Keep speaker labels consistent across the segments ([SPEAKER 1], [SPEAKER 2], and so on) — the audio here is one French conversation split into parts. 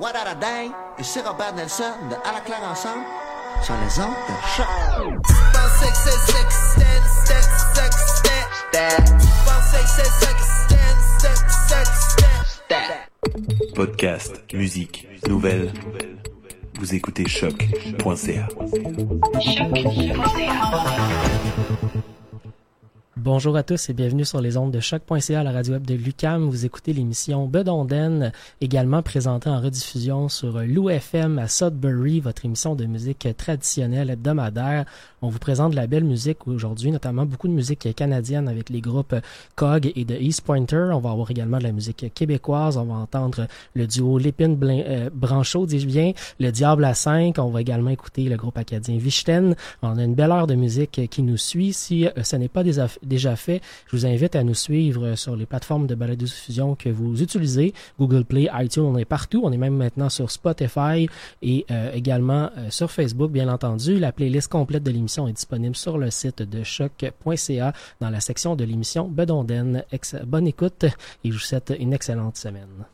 [SPEAKER 1] What a day? Ici Robert Nelson de À la claire ensemble sur les ondes de choc.
[SPEAKER 2] Podcast, musique, nouvelles. Vous écoutez choc.ca.
[SPEAKER 3] Bonjour à tous et bienvenue sur les ondes de choc.ca, la radio web de Lucam. Vous écoutez l'émission Bedonden, également présentée en rediffusion sur l'OFM à Sudbury, votre émission de musique traditionnelle hebdomadaire. On vous présente de la belle musique aujourd'hui, notamment beaucoup de musique canadienne avec les groupes COG et de East Pointer. On va avoir également de la musique québécoise. On va entendre le duo Lépine euh, Branchot, dis-je bien, le Diable à 5. On va également écouter le groupe acadien Vichten. On a une belle heure de musique qui nous suit. Si euh, ce n'est pas des déjà fait, je vous invite à nous suivre sur les plateformes de balado-diffusion que vous utilisez. Google Play, iTunes, on est partout. On est même maintenant sur Spotify et euh, également euh, sur Facebook, bien entendu. La playlist complète de l'émission est disponible sur le site de choc.ca dans la section de l'émission Bedonden. bonne écoute et je vous souhaite une excellente semaine.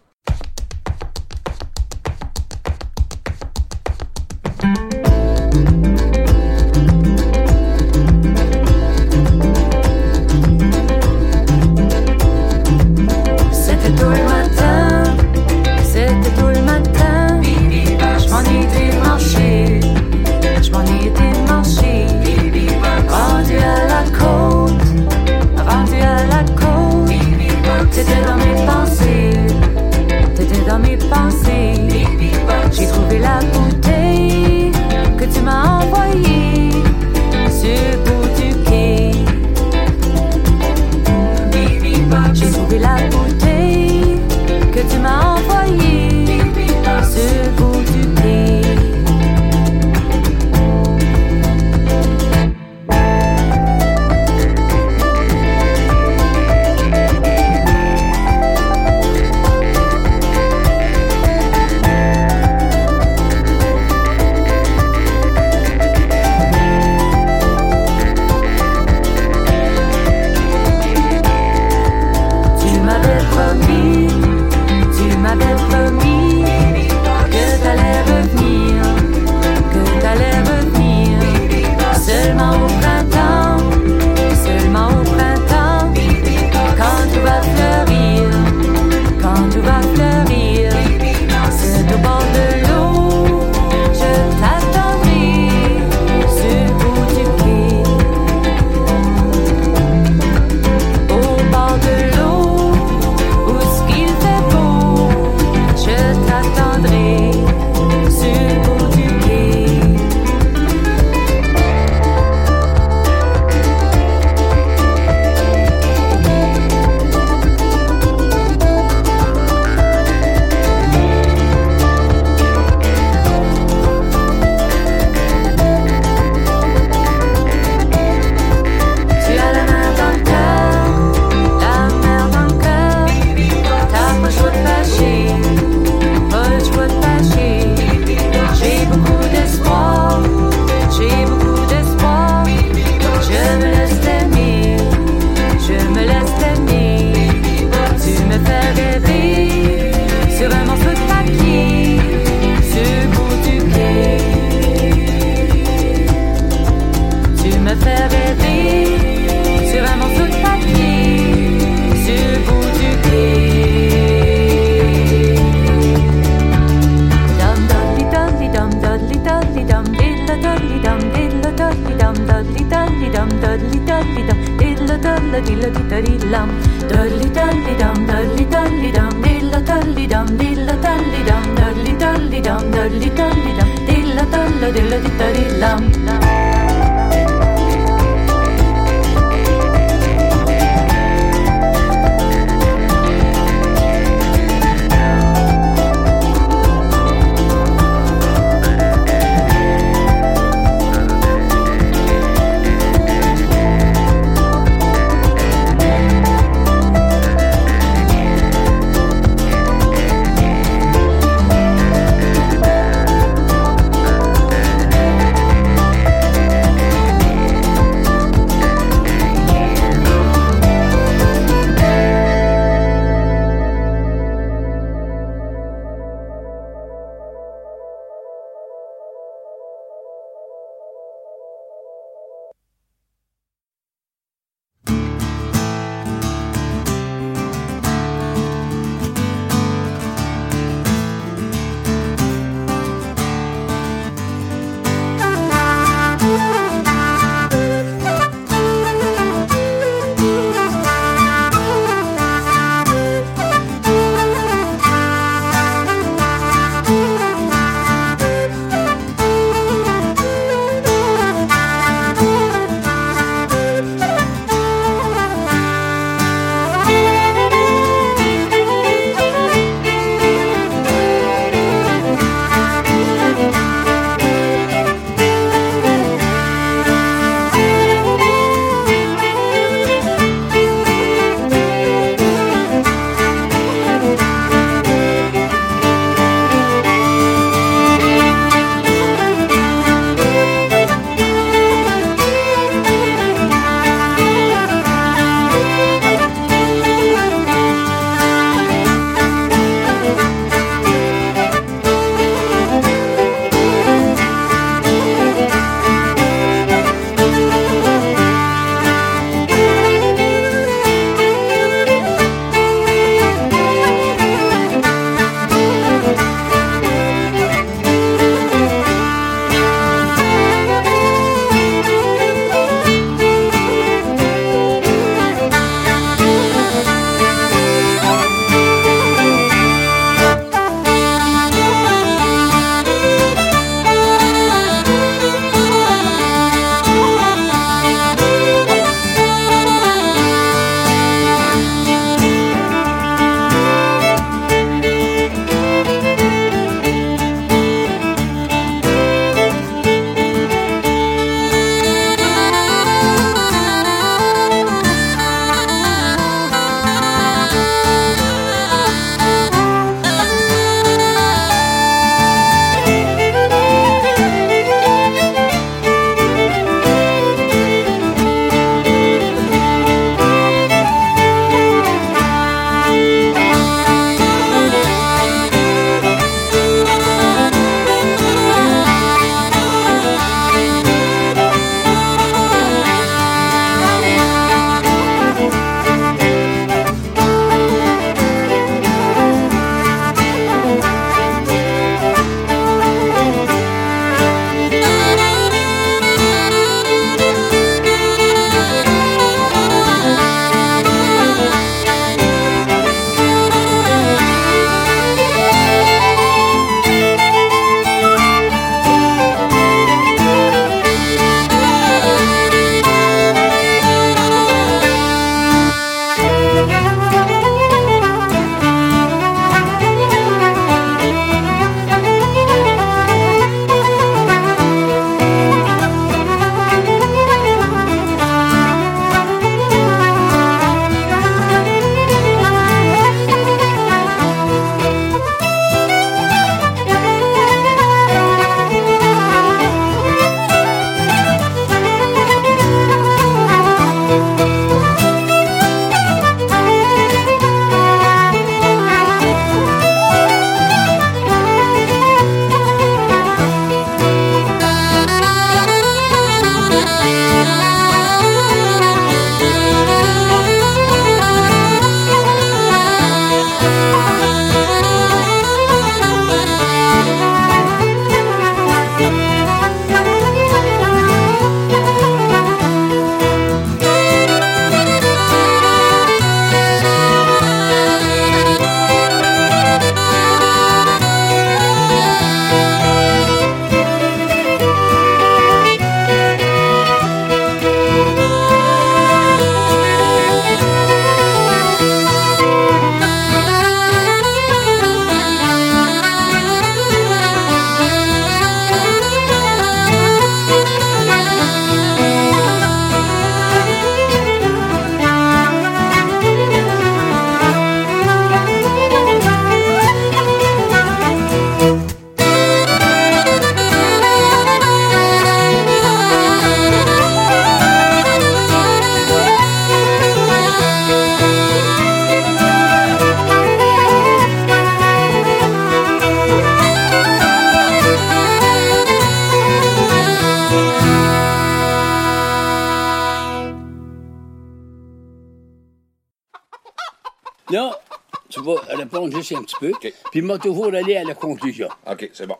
[SPEAKER 4] Peu. Puis il m'a toujours allé à la conclusion.
[SPEAKER 5] OK, c'est bon.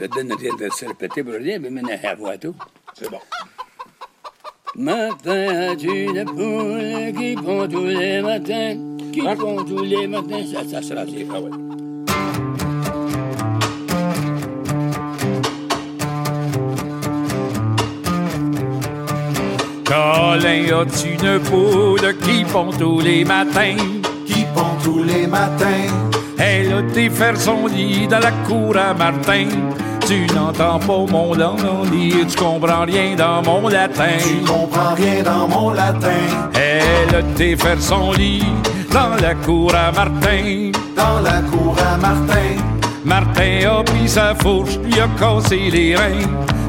[SPEAKER 4] Je te donne de se répéter pour rien, mais maintenant, à voix tout.
[SPEAKER 5] C'est bon.
[SPEAKER 4] Matin, as-tu une poule qui pond tous les matins, qui pond tous les matins, ça, ça sera c'est ah ouais.
[SPEAKER 6] Colin, as-tu une poule qui pond tous les matins?
[SPEAKER 7] Qui pond tous les matins?
[SPEAKER 6] Elle a été faire son lit dans la cour à Martin. Tu n'entends pas mon langue tu comprends rien dans mon latin.
[SPEAKER 7] Tu comprends rien dans mon latin.
[SPEAKER 6] Elle a été faire son lit dans la cour à Martin.
[SPEAKER 7] Dans la cour à Martin.
[SPEAKER 6] Martin a pris sa fourche, lui a cassé les reins.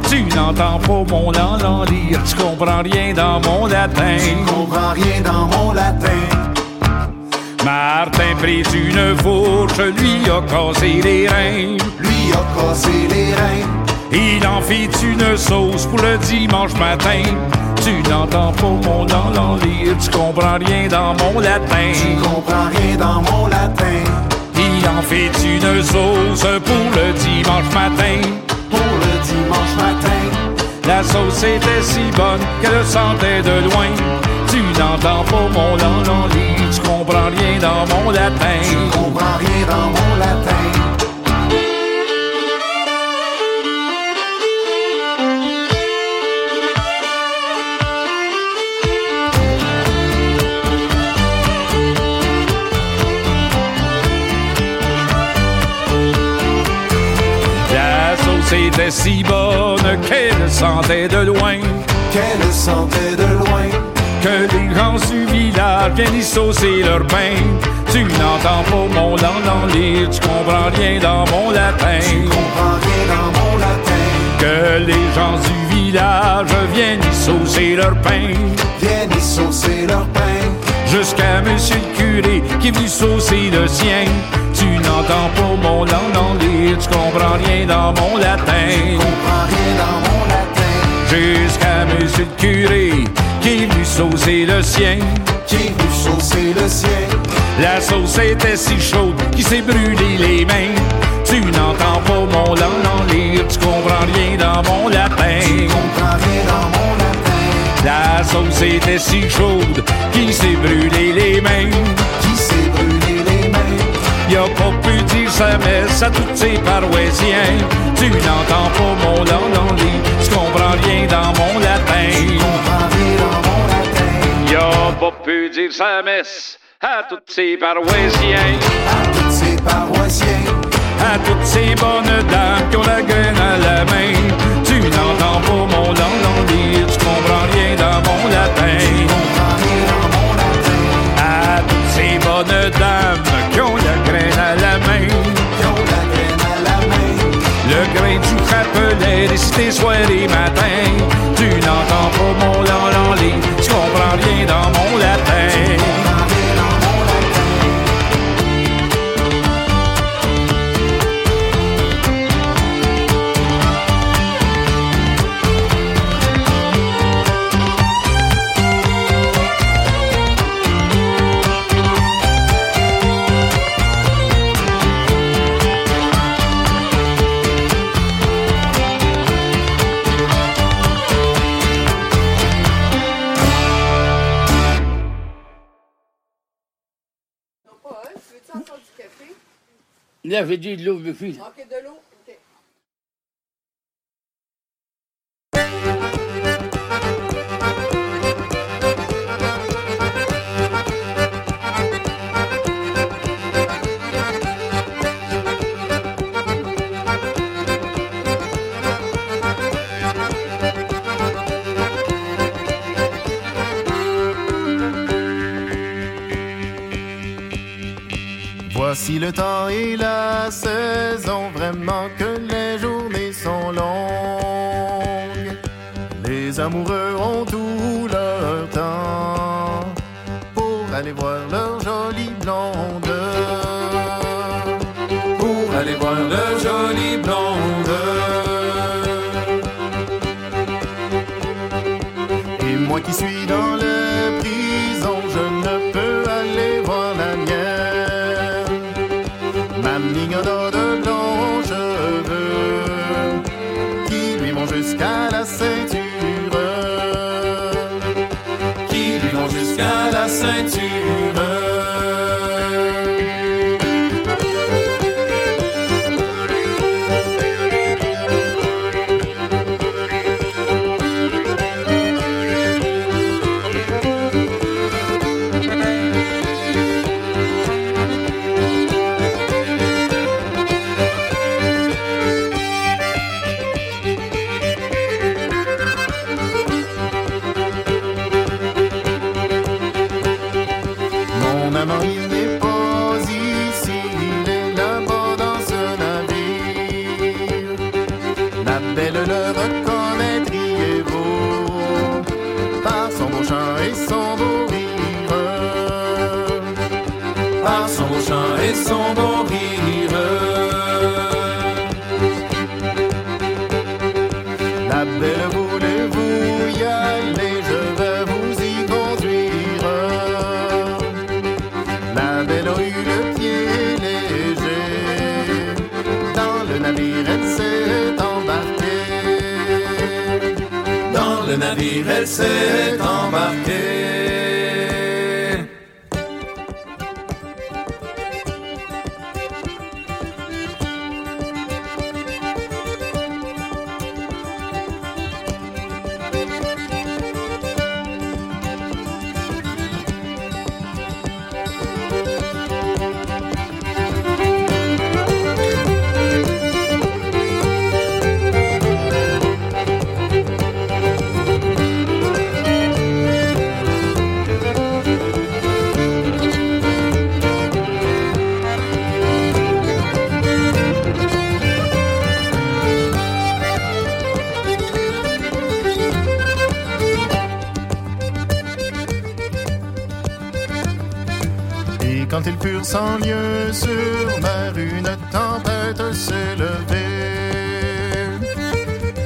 [SPEAKER 6] Tu n'entends pas mon langue lire, tu comprends rien dans mon latin.
[SPEAKER 7] Tu comprends rien dans mon latin.
[SPEAKER 6] Martin prit une fourche, lui a cassé les reins.
[SPEAKER 7] Lui a cassé les reins.
[SPEAKER 6] Il en fit une sauce pour le dimanche matin. Tu n'entends pas mon langue lire, tu comprends rien dans mon latin.
[SPEAKER 7] Tu comprends rien dans mon latin.
[SPEAKER 6] Il en fait une sauce pour le dimanche matin.
[SPEAKER 7] Pour le dimanche matin.
[SPEAKER 6] La sauce était si bonne qu'elle sentait de loin. Tu n'entends pas mon lire, tu comprends rien dans mon latin.
[SPEAKER 7] Tu comprends rien dans mon latin.
[SPEAKER 6] La sauce était si bonne qu'elle sentait de loin.
[SPEAKER 7] Qu'elle sentait de loin.
[SPEAKER 6] Que les gens du village viennent y saucer leur pain. Tu n'entends pas mon langue lire, tu comprends rien dans mon latin.
[SPEAKER 7] Tu comprends rien dans mon latin.
[SPEAKER 6] Que les gens du village viennent y saucer leur pain.
[SPEAKER 7] Viennent y saucer leur pain.
[SPEAKER 6] Jusqu'à monsieur le curé qui est venu saucer le sien. Tu n'entends pas mon langue lire, tu comprends rien dans mon latin.
[SPEAKER 7] Tu comprends rien dans mon latin.
[SPEAKER 6] Jusqu'à monsieur le curé qui est venu saucer le sien?
[SPEAKER 7] Qui est venu saucer le sien?
[SPEAKER 6] La sauce était si chaude qu'il s'est brûlé les mains. Tu n'entends pas mon langue lire, tu comprends rien dans mon latin.
[SPEAKER 7] Tu comprends rien dans mon latin.
[SPEAKER 6] La sauce était si chaude qu'il s'est brûlé les mains. Il a pas pu dire sa messe à tous ses paroissiens. Tu n'entends pas mon lire, tu comprends rien dans mon latin.
[SPEAKER 7] Tu comprends rien dans mon latin.
[SPEAKER 6] Il a pas pu dire sa messe à tous ses paroissiens.
[SPEAKER 7] À tous ces paroissiens.
[SPEAKER 6] à toutes ces bonnes dames qui ont la graine à la main. Tu n'entends pas mon lire, tu comprends rien dans mon latin.
[SPEAKER 7] Tu comprends rien dans mon latin.
[SPEAKER 6] À toutes ces bonnes dames grain du rappelet récité soir et matin. Tu n'entends pas mon lire, tu comprends rien dans mon latin.
[SPEAKER 4] Là, j'ai dit de l'eau, depuis.
[SPEAKER 8] OK, de l'eau.
[SPEAKER 9] Voici le temps et la saison, vraiment que les journées sont longues. Les amoureux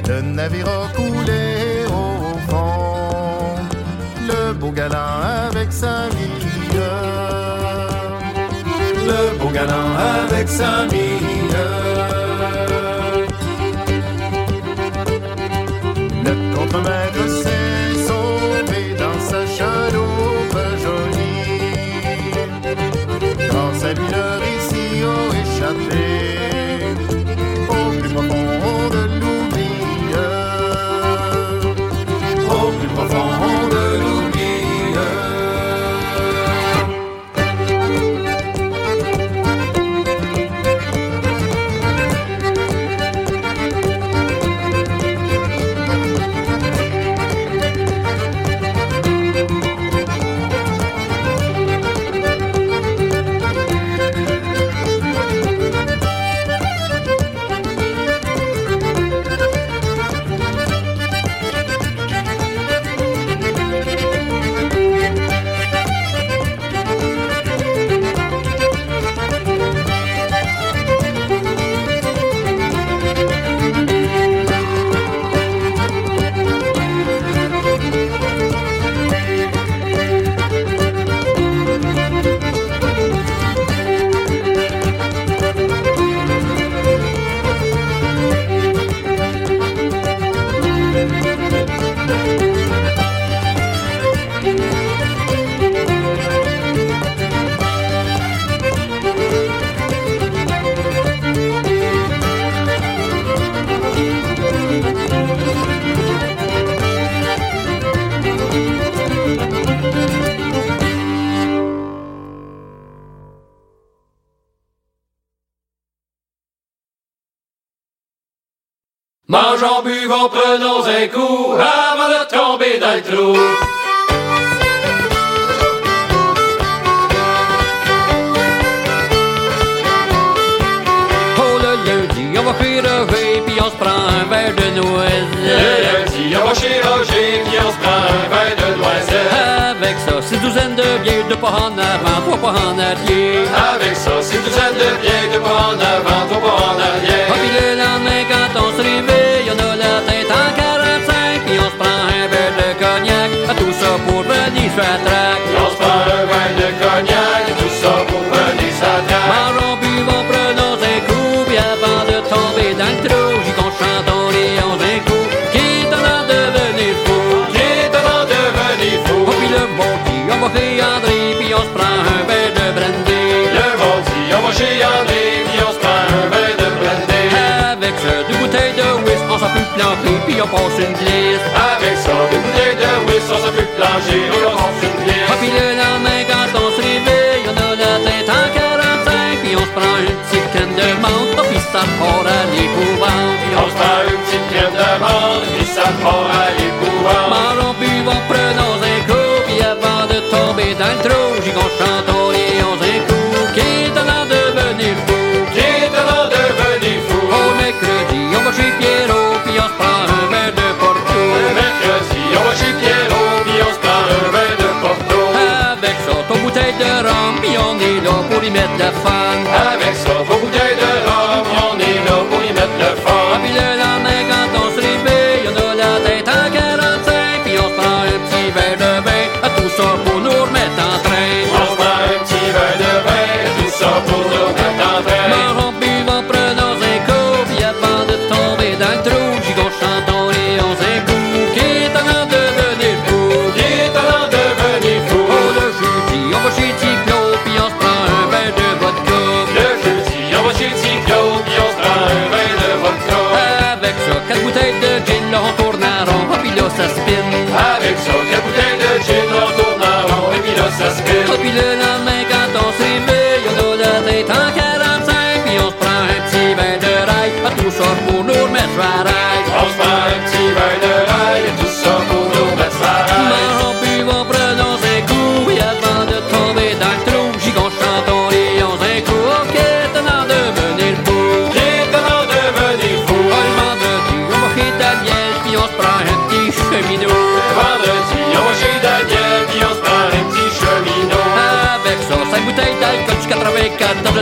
[SPEAKER 9] Le navire a coulé au fond, le beau galant avec sa mine.
[SPEAKER 10] Le beau galant avec sa mine. Mangeons, buvons, prenons un coup avant de tomber dans le trou.
[SPEAKER 11] Oh le lundi, on va Roger, puis on se prend un verre de
[SPEAKER 10] Le
[SPEAKER 11] noisette.
[SPEAKER 10] lundi, on va chez Roger, puis on se prend un verre de noisette.
[SPEAKER 11] Avec ça, six douzaines de bières, deux pas en avant, trois pas en arrière.
[SPEAKER 10] Avec ça, c'est une douzaine de bières, deux pas en avant,
[SPEAKER 11] une glisse.
[SPEAKER 10] Avec ça, des bouteilles de whisk, on s'en peut plancher, on passe une glisse.
[SPEAKER 11] Ah, puis le lendemain, quand on se réveille, on a la tête en 45, puis on se prend une petite canne de menthe, ah, puis ça part à l'épouvante. Puis
[SPEAKER 10] On se prend une petite crème de menthe, puis ça part à l'épouvante.
[SPEAKER 11] Mangeons, buvons, prenons un coup, puis avant de tomber dans le trou, j'y qu'on chantons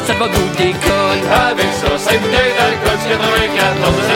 [SPEAKER 10] ça
[SPEAKER 11] va goûter colle.
[SPEAKER 10] Avec ça, 5 bouteilles d'alcool, 94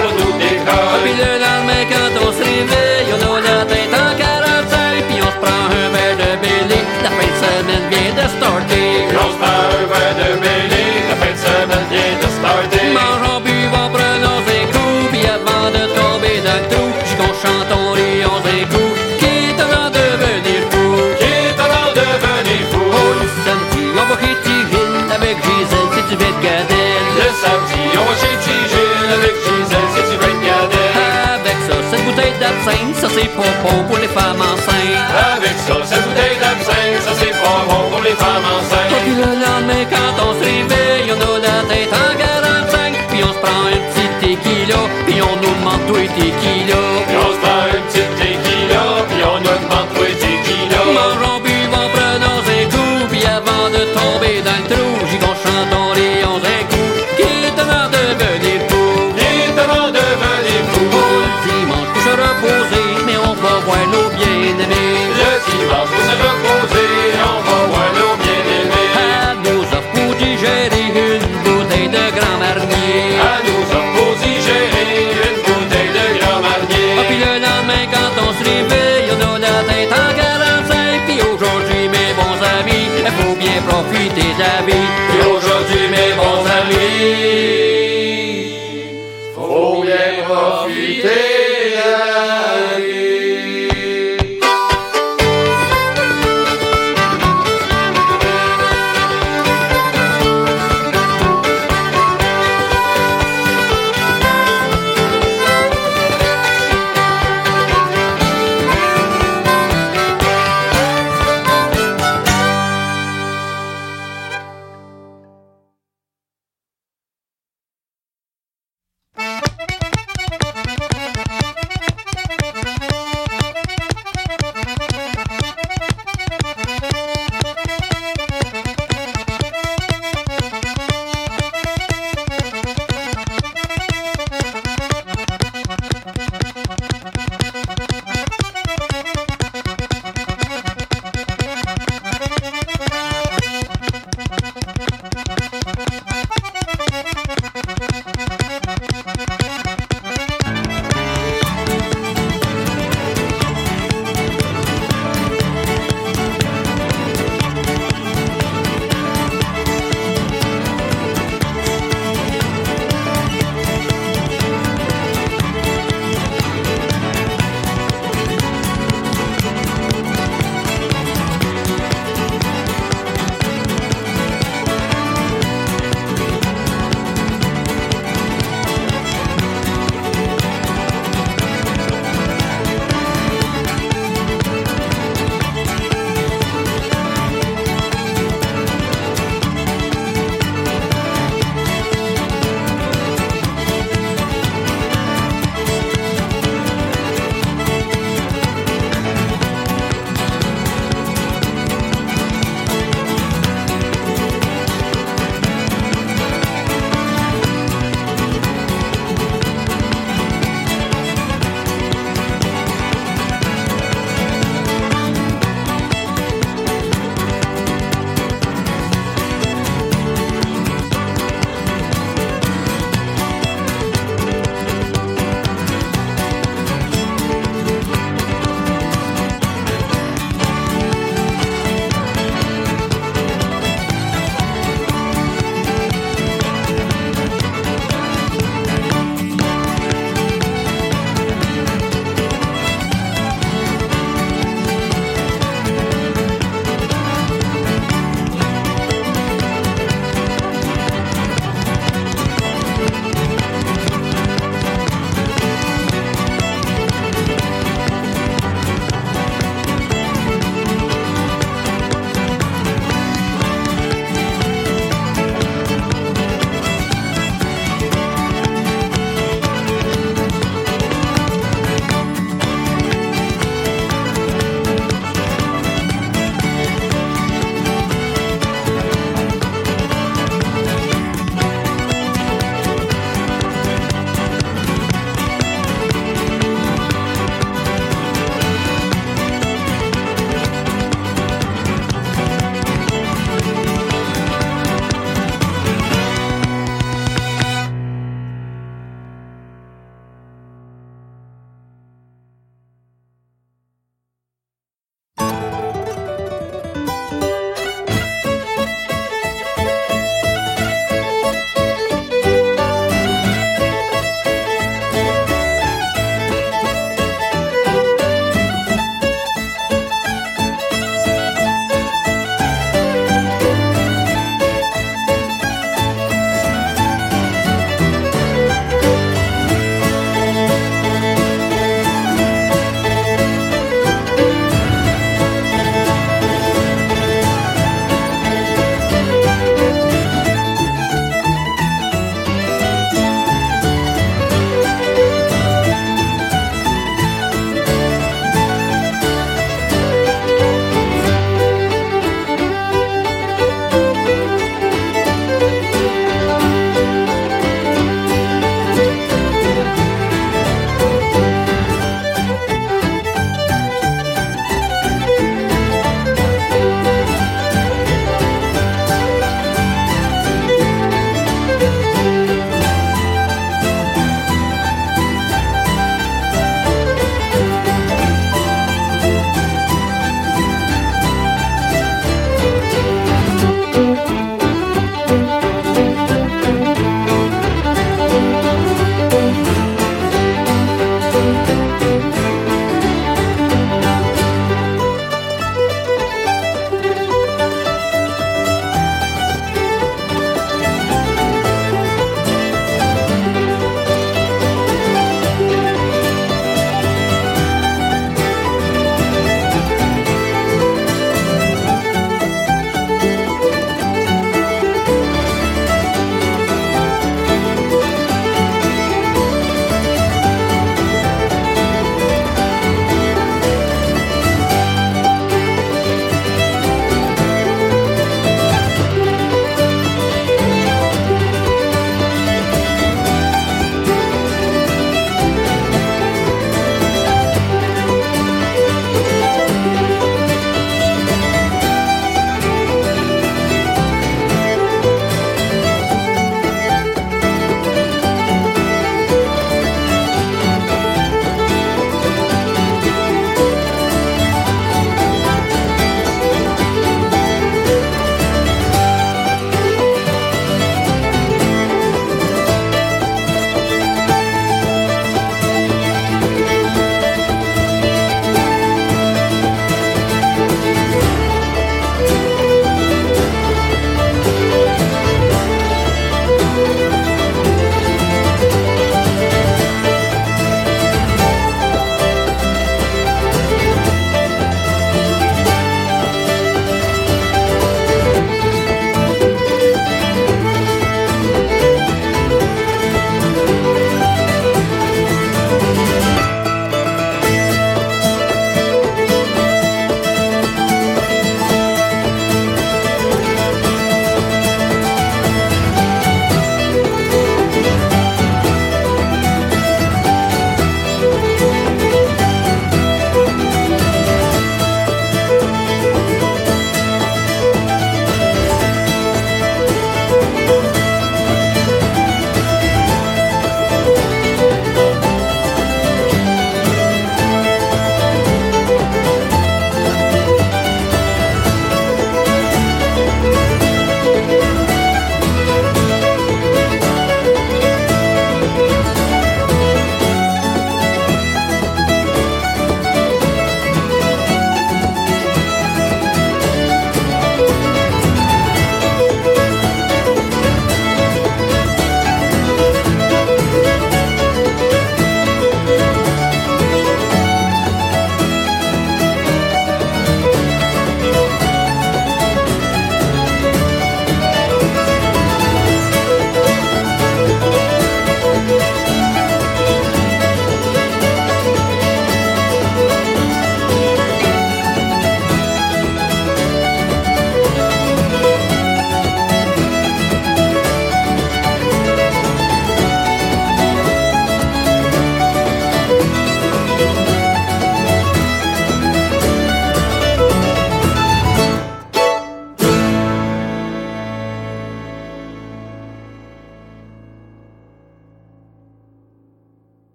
[SPEAKER 11] c'est pas bon pour les femmes enceintes.
[SPEAKER 10] Avec ça, cette bouteille d'absinthe, ça c'est pas bon pour les femmes enceintes.
[SPEAKER 11] Et puis le lendemain, quand on se réveille, on a la tête en 45. Puis on se prend
[SPEAKER 10] une petite tequila, puis on nous demande
[SPEAKER 11] tout les
[SPEAKER 10] tequila.